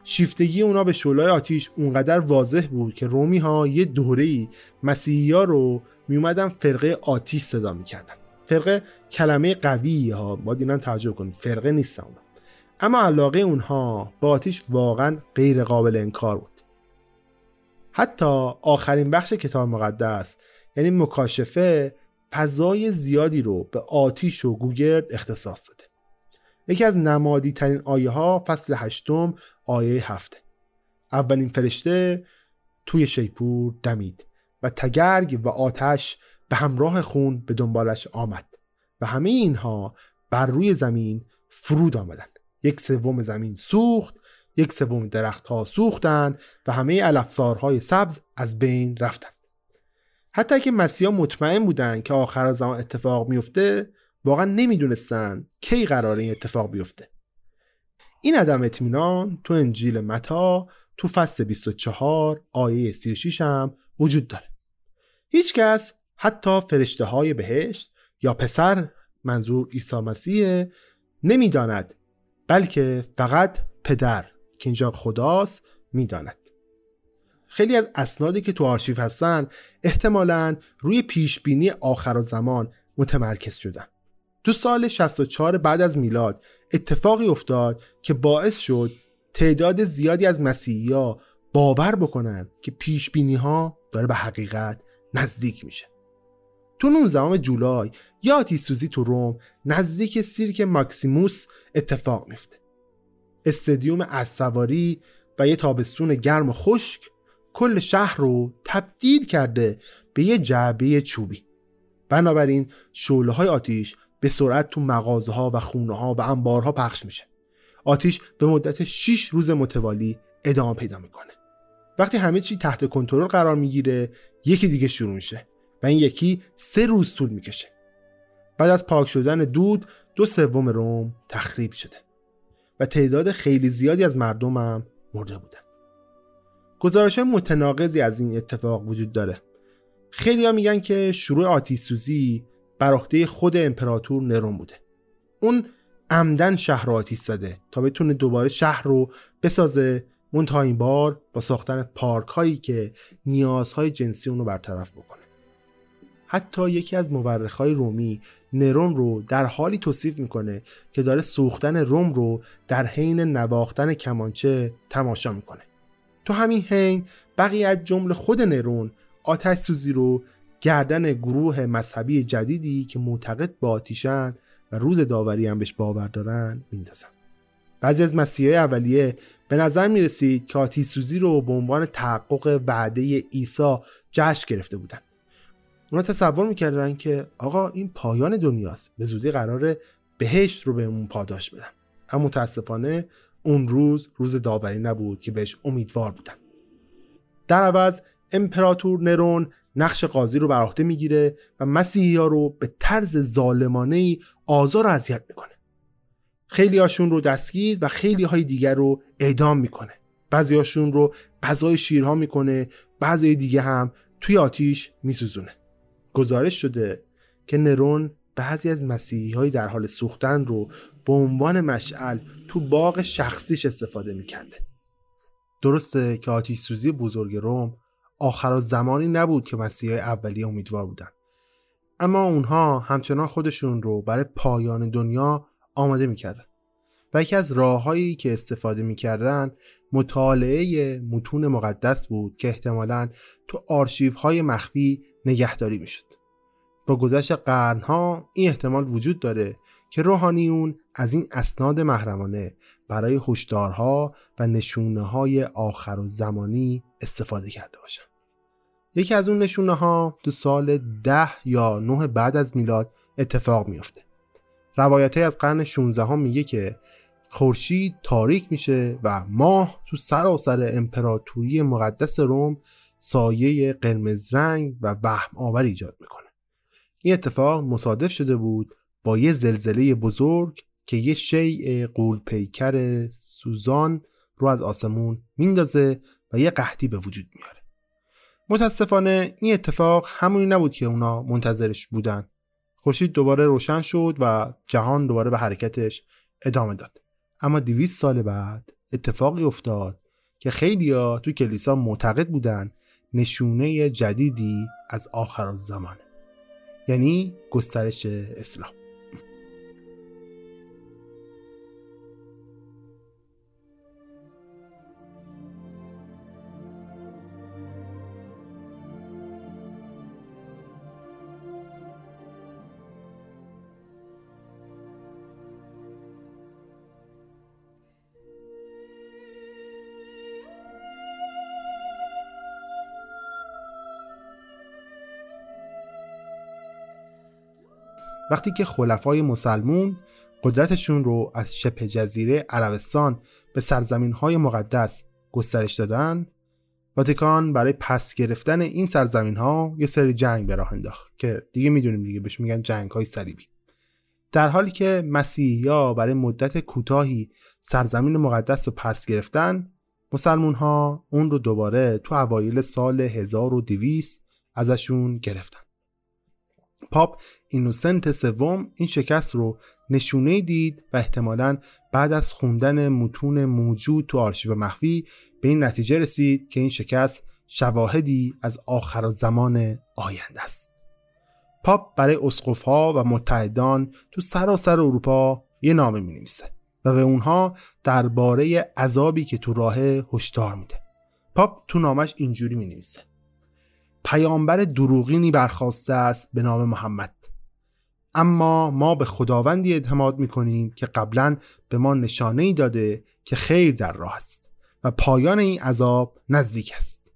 شیفتگی اونا به شعلای آتیش اونقدر واضح بود که رومی ها یه دوره‌ای مسیحی ها رو میومدن فرقه آتیش صدا می‌کردن. فرقه کلمه قوی ها. باید اینا توجه کنید فرقه نیستن اونا. اما علاقه اونها با آتیش واقعا غیر قابل انکار بود. حتی آخرین بخش کتاب مقدس یعنی مکاشفه فضای زیادی رو به آتیش و گوگرد اختصاص داده. یکی از نمادی ترین آیه ها فصل هشتم آیه هفته اولین فرشته توی شیپور دمید و تگرگ و آتش به همراه خون به دنبالش آمد و همه اینها بر روی زمین فرود آمدند. یک سوم زمین سوخت یک سوم درختها سوختند و همه علفزارهای سبز از بین رفتند. حتی که مسیحا مطمئن بودند که آخر زمان اتفاق میفته واقعا نمی‌دونستن کی قرار این اتفاق بیفته. این عدم اطمینان تو انجیل متا تو فصل 24 آیه 36 هم وجود داره. هیچکس حتی فرشته های بهشت یا پسر منظور عیسی مسیح نمی‌داند بلکه فقط پدر که اینجا خداست می‌داند. خیلی از اسنادی که تو آرشیو هستن احتمالا روی پیش بینی آخر زمان متمرکز شدن. تو سال 64 بعد از میلاد اتفاقی افتاد که باعث شد تعداد زیادی از مسیحی ها باور بکنن که پیش بینی ها داره به حقیقت نزدیک میشه. تو 19 جولای یا آتیش سوزی تو روم نزدیک سیرک ماکسیموس اتفاق میفته. استادیوم از و یه تابستون گرم و خشک کل شهر رو تبدیل کرده به یه جعبه چوبی. بنابراین شعله های آتیش به سرعت تو مغازه ها و خونه ها و انبارها پخش میشه. آتیش به مدت 6 روز متوالی ادامه پیدا می‌کنه. وقتی همه چی تحت کنترل قرار می‌گیره یکی دیگه شروع میشه. و این یکی سه روز طول می‌کشه. بعد از پاک شدن دود دو سوم روم تخریب شده و تعداد خیلی زیادی از مردم هم مرده بودن. گزارش متناقضی از این اتفاق وجود داره. خیلی ها میگن که شروع آتیش سوزی بر خود امپراتور نرون بوده. اون عمدن شهر رو آتیش زده تا بتونه دوباره شهر رو بسازه منتها این بار با ساختن پارک هایی که نیازهای جنسی اون رو برطرف بکنه. حتی یکی از مورخهای رومی نرون رو در حالی توصیف می‌کنه که داره سوختن روم رو در حین نواختن کمانچه تماشا می‌کنه. تو همین حین بقیه از جمله خود نرون آتش سوزی رو گردن گروه مذهبی جدیدی که معتقد به آتیشن و روز داوری هم بهش باور دارن میندازن. بعضی از مسیحای اولیه به نظر می رسید که آتیش سوزی رو به عنوان تحقق وعده عیسی جشن گرفته بودن. اونا تصور می‌کردن که آقا این پایان دنیاست. به زودی قراره بهشت رو بهمون پاداش بدن. اما متاسفانه اون روز روز داوری نبود که بهش امیدوار بودن. در عوض امپراتور نرون نقش قاضی رو بر عهده می‌گیره و مسیحی ها رو به طرز ظالمانه ای آزار و اذیت می‌کنه. خیلی هاشون رو دستگیر و خیلی های دیگر رو اعدام می‌کنه. بعضی هاشون رو غذای شیرها می‌کنه بعضی دیگه هم توی آتیش میسوزونه. گزارش شده که نرون بعضی از مسیحی های در حال سوختن رو به عنوان مشعل تو باغ شخصیش استفاده می‌کرده درسته که آتیش سوزی بزرگ روم آخر زمانی نبود که مسیحای اولی امیدوار بودن. اما اونها همچنان خودشون رو برای پایان دنیا آماده می‌کردن و یکی از راههایی که استفاده می‌کردن مطالعه متون مقدس بود که احتمالا تو آرشیوهای مخفی نگهداری می‌شد. با گذشت قرنها این احتمال وجود داره که روحانیون از این اسناد محرمانه برای هشدارها و نشونه های آخر و زمانی استفاده کرده باشن یکی از اون نشونه ها تو سال ده یا نه بعد از میلاد اتفاق میفته روایت از قرن 16 ها میگه که خورشید تاریک میشه و ماه تو سراسر امپراتوری مقدس روم سایه قرمز رنگ و وهم آور ایجاد می‌کنه. این اتفاق مصادف شده بود با یه زلزله بزرگ که یه شیء قول پیکر سوزان رو از آسمون میندازه و یه قحطی به وجود میاره. متاسفانه این اتفاق همونی نبود که اونا منتظرش بودن. خورشید دوباره روشن شد و جهان دوباره به حرکتش ادامه داد. اما دویست سال بعد اتفاقی افتاد که خیلیا تو کلیسا معتقد بودن نشونه جدیدی از آخر زمانه یعنی گسترش اسلام. وقتی که خلفای مسلمون قدرتشون رو از شبه جزیره عربستان به سرزمین های مقدس گسترش دادن واتیکان برای پس گرفتن این سرزمین ها یه سری جنگ به راه انداخت که دیگه می‌دونیم دیگه بهش میگن جنگ های صلیبی. در حالی که مسیحیا برای مدت کوتاهی سرزمین مقدس رو پس گرفتن مسلمون ها اون رو دوباره تو اوایل سال 1200 ازشون گرفتن. پاپ اینوسنت سوم این شکست رو نشونه دید و احتمالا بعد از خوندن متون موجود تو آرشیو مخفی به این نتیجه رسید که این شکست شواهدی از آخر زمان آینده است. پاپ برای ها و متحدان تو سراسر اروپا یه نامه می نویسه و به اونها درباره عذابی که تو راه هشدار میده. پاپ تو نامش اینجوری می نویسه. پیامبر دروغینی برخواسته است به نام محمد. اما ما به خداوندی اعتماد می کنیم که قبلا به ما نشانه ای داده که خیر در راه است و پایان این عذاب نزدیک است.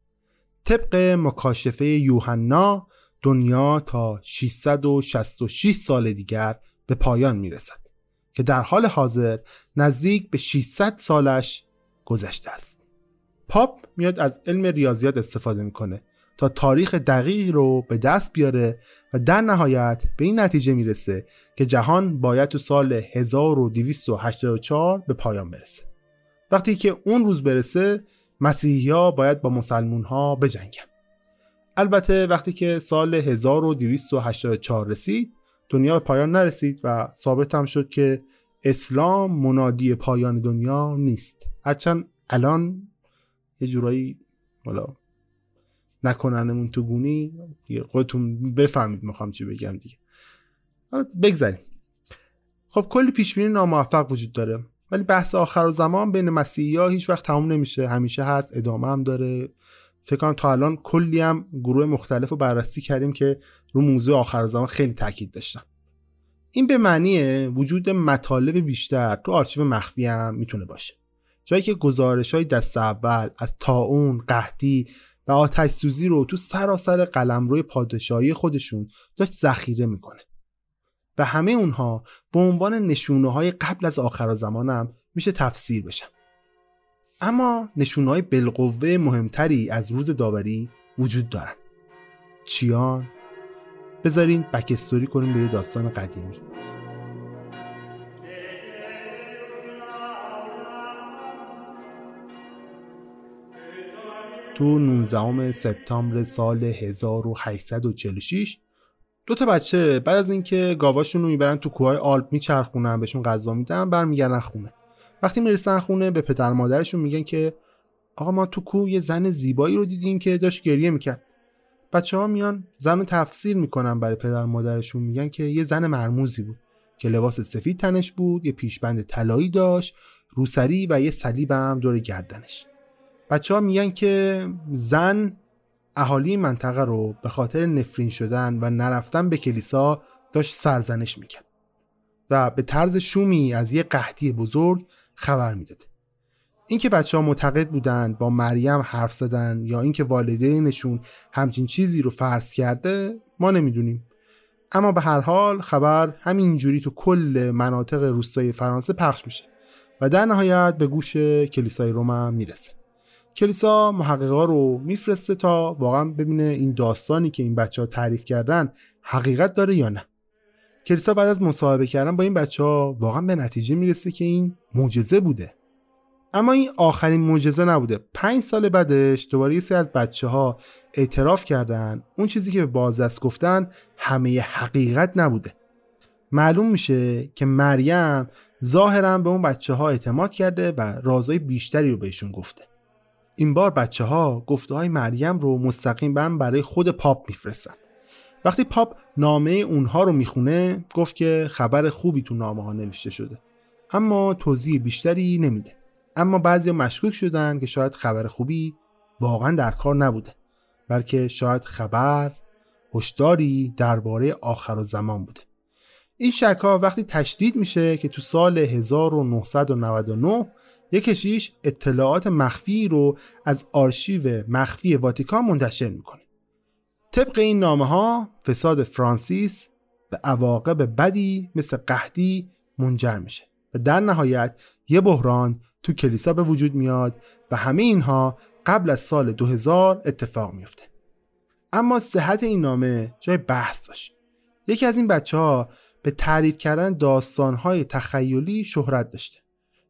طبق مکاشفه یوحنا دنیا تا 666 سال دیگر به پایان می رسد که در حال حاضر نزدیک به 600 سالش گذشته است. پاپ میاد از علم ریاضیات استفاده می‌کنه. تا تاریخ دقیقی رو به دست بیاره و در نهایت به این نتیجه می‌رسه که جهان باید تو سال 1284 به پایان برسه. وقتی که اون روز برسه مسیحی ها باید با مسلمون ها بجنگن. البته وقتی که سال 1284 رسید دنیا به پایان نرسید و ثابت هم شد که اسلام منادی پایان دنیا نیست. هرچند الان یه جورایی نکننمون تو گونی دیگه خودتون بفهمید می‌خوام چی بگم دیگه. بگذاریم. خب کلی پیش بینی ناموفق وجود داره ولی بحث آخر و زمان بین مسیحی ها هیچ وقت تموم نمیشه. همیشه هست ادامه هم داره. فکر کنم تا الان کلی هم گروه مختلف رو بررسی کردیم که رو موضوع آخر زمان خیلی تاکید داشتن. این به معنی وجود مطالب بیشتر تو آرشیو مخفی هم می‌تونه باشه. جایی که گزارش های دست اول از تاون، قحطی و آتش سوزی رو تو سراسر قلمرو پادشاهی خودشون داشت ذخیره می‌کنه. و همه اونها به عنوان نشونه های قبل از آخر زمانم میشه تفسیر بشن. اما نشونه های بالقوه مهمتری از روز داوری وجود دارن. چیان؟ بذارین بکستوری کنیم به یه داستان قدیمی. تو 19 سپتامبر سال 1846 دو تا بچه بعد از اینکه گاواشون رو می‌برن تو کوههای آلپ میچرخونن بهشون غذا میدن برمیگردن خونه. وقتی می‌رسن خونه به پدر مادرشون میگن که آقا ما تو کوه یه زن زیبایی رو دیدیم که داشت گریه می‌کرد. بچه ها میان زن تفسیر می‌کنن برای پدر مادرشون میگن که یه زن مرموزی بود که لباس سفید تنش بود یه پیشبند طلایی داشت روسری و یه صلیب هم دور گردنش. بچه ها میگن که زن اهالی منطقه رو به خاطر نفرین شدن و نرفتن به کلیسا داشت سرزنش می‌کرد و به طرز شومی از یه قحطی بزرگ خبر می‌داد اینکه بچه ها معتقد بودن با مریم حرف زدن یا اینکه والدینشون همچین چیزی رو فرض کرده ما نمی‌دونیم. اما به هر حال خبر همینجوری تو کل مناطق روستای فرانسه پخش میشه و در نهایت به گوش کلیسای روم می‌رسه. کلیسا محققا رو میفرسته تا واقعا ببینه این داستانی که این بچه ها تعریف کردن حقیقت داره یا نه. کلیسا بعد از مصاحبه کردن با این بچه ها واقعا به نتیجه می‌رسه که این معجزه بوده. اما این آخرین معجزه نبوده. پنج سال بعدش دوباره یه سری از بچه ها اعتراف کردن. اون چیزی که به بازدست گفتن همه حقیقت نبوده. معلوم میشه که مریم ظاهرا به اون بچه ها اعتماد کرده و رازهای بیشتری رو بهشون گفته. این بار بچه ها گفته های مریم رو مستقیما برای خود پاپ میفرستن. وقتی پاپ نامه اونها رو می‌خونه گفت که خبر خوبی تو نامه ها نوشته شده. اما توضیح بیشتری نمیده. اما بعضی مشکوک شدن که شاید خبر خوبی واقعا در کار نبوده بلکه شاید خبر هشداری درباره آخر و زمان بوده. این شک ها وقتی تشدید میشه که تو سال 1999 یک کشیش اطلاعات مخفی رو از آرشیو مخفی واتیکان منتشر می‌کنه. طبق این نامه ها فساد فرانسیس به عواقب بدی مثل قحطی منجر میشه و در نهایت یه بحران تو کلیسا به وجود میاد و همه اینها قبل از سال 2000 اتفاق میفته اما صحت این نامه جای بحث داشت. یکی از این بچه ها به تعریف کردن داستانهای تخیلی شهرت داشته.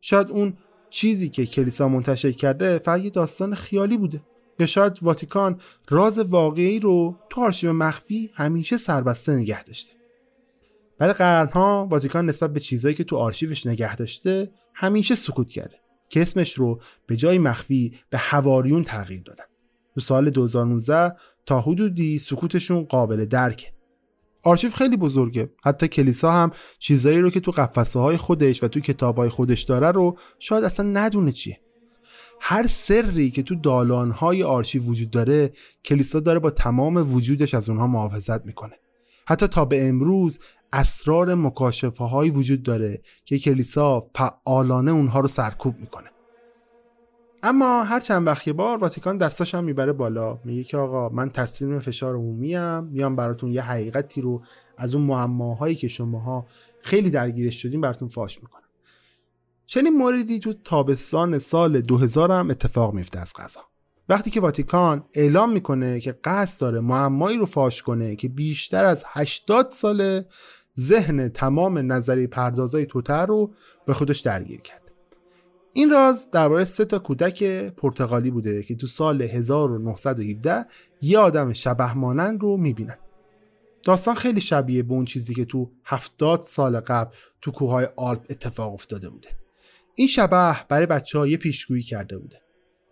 شاید اون چیزی که کلیسا منتشر کرده فقط یه داستان خیالی بوده. یا شاید واتیکان راز واقعی رو تو آرشیو مخفی همیشه سربسته نگه داشته. برای قرنها واتیکان نسبت به چیزهایی که تو آرشیوش نگه داشته همیشه سکوت کرده که اسمش رو به جای مخفی به هواریون تغییر دادن. تو سال 2019 تا حدودی سکوتشون قابل درکه. آرشیو خیلی بزرگه. حتی کلیسا هم چیزایی رو که تو قفسه های خودش و تو کتاب های خودش داره رو شاید اصلا ندونه چیه. هر سری که تو دالان های آرشیو وجود داره کلیسا داره با تمام وجودش از اونها محافظت می‌کنه. حتی تا به امروز اسرار مکاشفه های وجود داره که کلیسا فعالانه اونها رو سرکوب می‌کنه. اما هر چند وقت بار واتیکان دستاش هم می‌بره بالا. میگه که آقا من تسلیم فشار عمومی ام. میام براتون یه حقیقتی رو از اون معماهایی که شماها خیلی درگیرش شدین براتون فاش می‌کنم. چنین موردی تو تابستان سال 2000 هم اتفاق میفته از قضا وقتی که واتیکان اعلام می‌کنه که قصد داره معمایی رو فاش کنه که بیشتر از 80 سال ذهن تمام نظری پردازای توتر رو به خودش درگیر کرد. این راز درباره سه تا کودک پرتغالی بوده که تو سال 1917 یه آدم شبه مانند رو می‌بینن. داستان خیلی شبیه به اون چیزی که تو 70 سال قبل تو کوههای آلپ اتفاق افتاده بوده. این شبه برای بچه ها یه پیشگویی کرده بوده.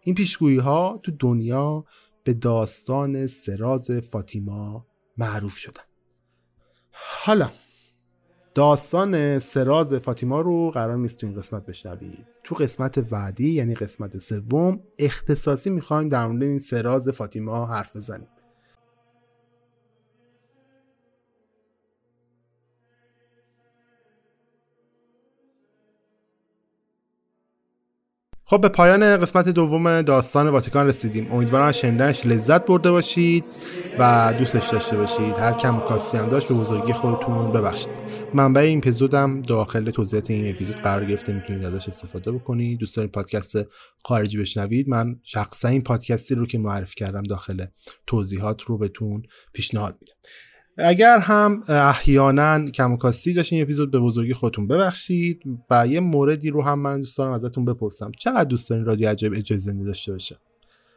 این پیشگویی ها تو دنیا به داستان سراز فاطیما معروف شدن. حالا داستان سراز فاطیما رو قرار نیست تو این قسمت بشنوید. تو قسمت بعدی یعنی قسمت سوم اختصاصی می‌خوایم در مورد این سراز فاطیما حرف بزنیم. خب به پایان قسمت دوم داستان واتیکان رسیدیم. امیدوارم شنیدنش لذت برده باشید و دوستش داشته باشید. هر کم کاسی هم داشت به بزرگی خودتون ببخشید. منبع این اپیزودم داخل توضیحات این اپیزود قرار گرفته. می‌تونید ازش استفاده بکنید. دوست دارید پادکست خارجی بشنوید. من شخصا این پادکستی رو که معرفی کردم داخل توضیحات رو بهتون پیشنهاد میدم. اگر هم احیانا کمکاستی داشتین اپیزود به بزرگی خودتون ببخشید و یه موردی رو هم من دوست دارم ازتون بپرسم. چقدر دوست دارین رادیو عجایب اجازه زنده داشته باشه؟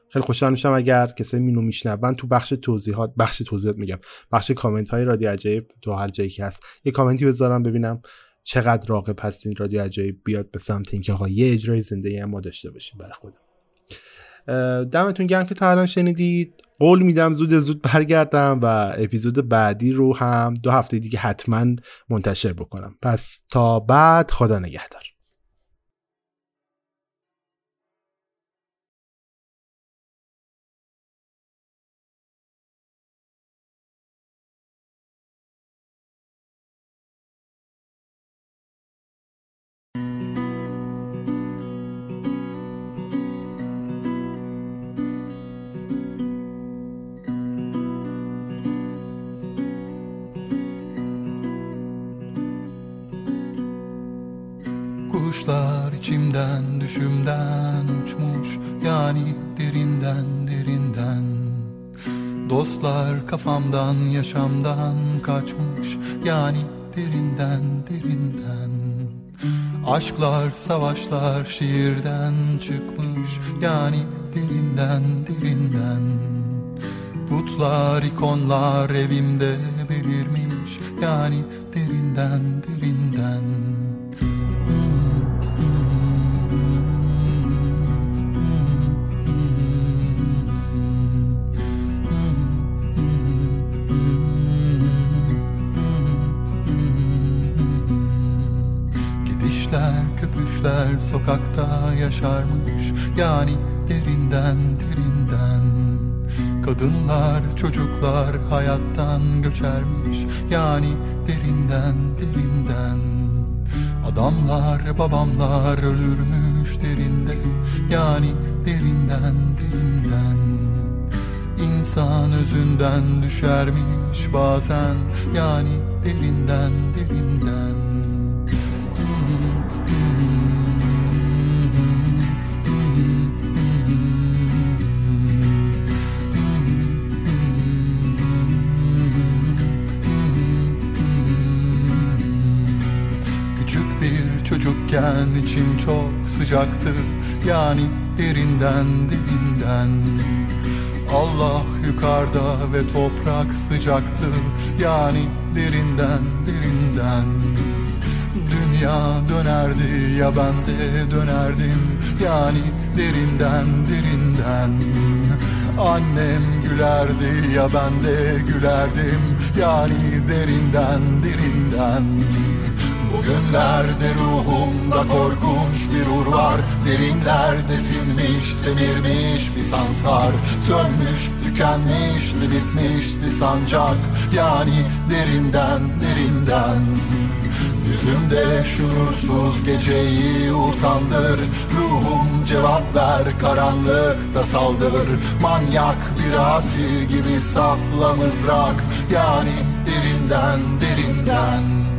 خیلی خوشحال میشم اگر کسی مینو میشنون تو بخش توضیحات بخش توضیحات میگم بخش کامنت های رادیو عجایب تو هر جایی که هست. یه کامنتی بذارم ببینم چقدر راقب هستین رادیو عجایب بیاد به سمت اینکه آقا یه اجرای زنده هم ما داشته باشیم برای خودم دمتون گرم که تا الان شنیدید. قول میدم زود زود برگردم و اپیزود بعدی رو هم دو هفته دیگه حتما منتشر بکنم. پس تا بعد خدا نگهدار. Kuşlar içimden düşümden uçmuş yani derinden derinden. Dostlar kafamdan yaşamdan kaçmış yani derinden derinden. Aşklar savaşlar şiirden çıkmış yani derinden derinden. Putlar ikonlar evimde belirmiş yani derinden derinden köpüşler sokakta yaşarmış. Yani derinden derinden. Kadınlar çocuklar hayattan göçermiş. Yani derinden derinden. Adamlar babamlar ölürmüş derinde. Yani derinden derinden. İnsan özünden düşermiş bazen. Yani derinden derinden içim çok sıcaktı Yani derinden derinden. Allah yukarıda ve toprak sıcaktı Yani derinden derinden. Dünya dönerdi ya ben de dönerdim. Yani derinden derinden. Annem gülerdi ya ben de gülerdim. Yani derinden derinden Bugünlerde ruhumda korkunç bir ur var. Derinlerde sinmiş, semirmiş bir sansar. Sönmüş, tükenmişti, bitmişti sancak. Yani derinden, derinden. Yüzümde şuursuz geceyi utandır. Ruhum cevap ver karanlıkta saldır. Manyak bir asi gibi sapla mızrak. Yani derinden derinden